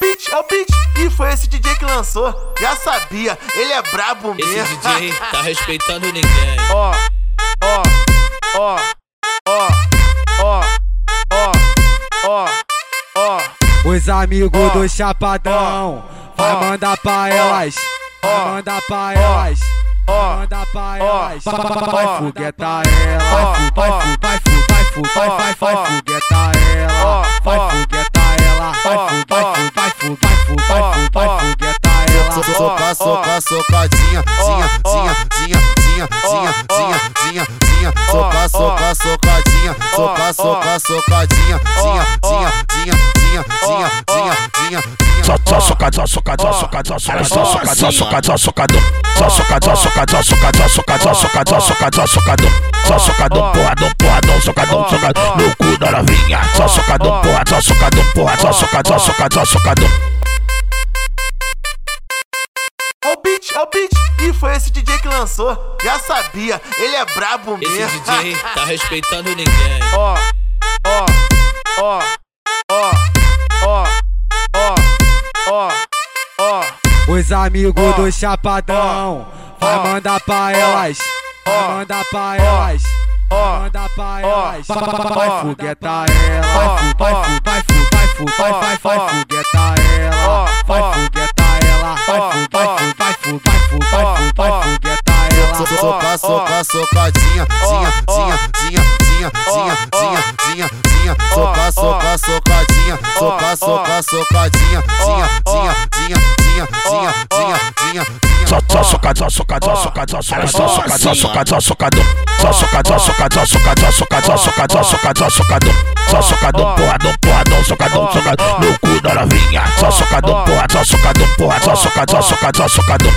beat, é o beat. E foi esse DJ que lançou. Já sabia, ele é brabo mesmo. Esse DJ tá respeitando ninguém. Ó, ó, ó, ó, ó, ó, ó, ó. Os amigos Ó. do Chapadão vai mandar pra elas, vai Ó. mandar pra elas, vai Ó. mandar pra Ó. elas. Vai Ó. foguetar ela, vai vai vai vai vai vai vai ela, vai socadinha, zinha, zinha, zinha, zinha, zinha, zinha, zinha, zinha. Soca, soca, socadinha, soca, soca, socadinha, zinha, zinha, zinha, zinha, zinha, zinha, zinha, zinha. Só, só socadão, socadão, socadão, socadão, socadão, socadão, socadão. Só socadão, socadão, socadão, socadão, socadão, socadão, socadão. Só socadão, porradão, porradão, socadão, socadão. No cu da novinha. Só socadão, porradão, socadão, porradão, socadão, socadão, socadão. É foi esse DJ que lançou. Já sabia, ele é brabo Esse mesmo. DJ tá respeitando ninguém. Ó, ó, ó, ó, ó, ó, ó, ó. Os amigos Ó. do Chapadão vai Ó. mandar pra Ó. elas, vai Ó. mandar pra elas. Ó. Manda pra elas, vai foguetar ela, vai fu, vai fu, vai fu, vai fu, vai vai vai Ó. foguetar ela, socadinha, zinha, zinha, zinha, zinha, zinha, zinha, zinha, zinha. Soca, soca, socadinha, soca, soca, socadinha, zinha, zinha, zinha, zinha, zinha, zinha, zinha, Só, só socadão, socadão, socadão, socadão, socadão, socadão, socadão. Só socadão, socadão, socadão, socadão, socadão, socadão, socadão. Só socadão, porradão, porradão, socadão, socadão. No cu da novinha. Só socadão, porradão, socadão, porradão, socadão, socadão, socadão.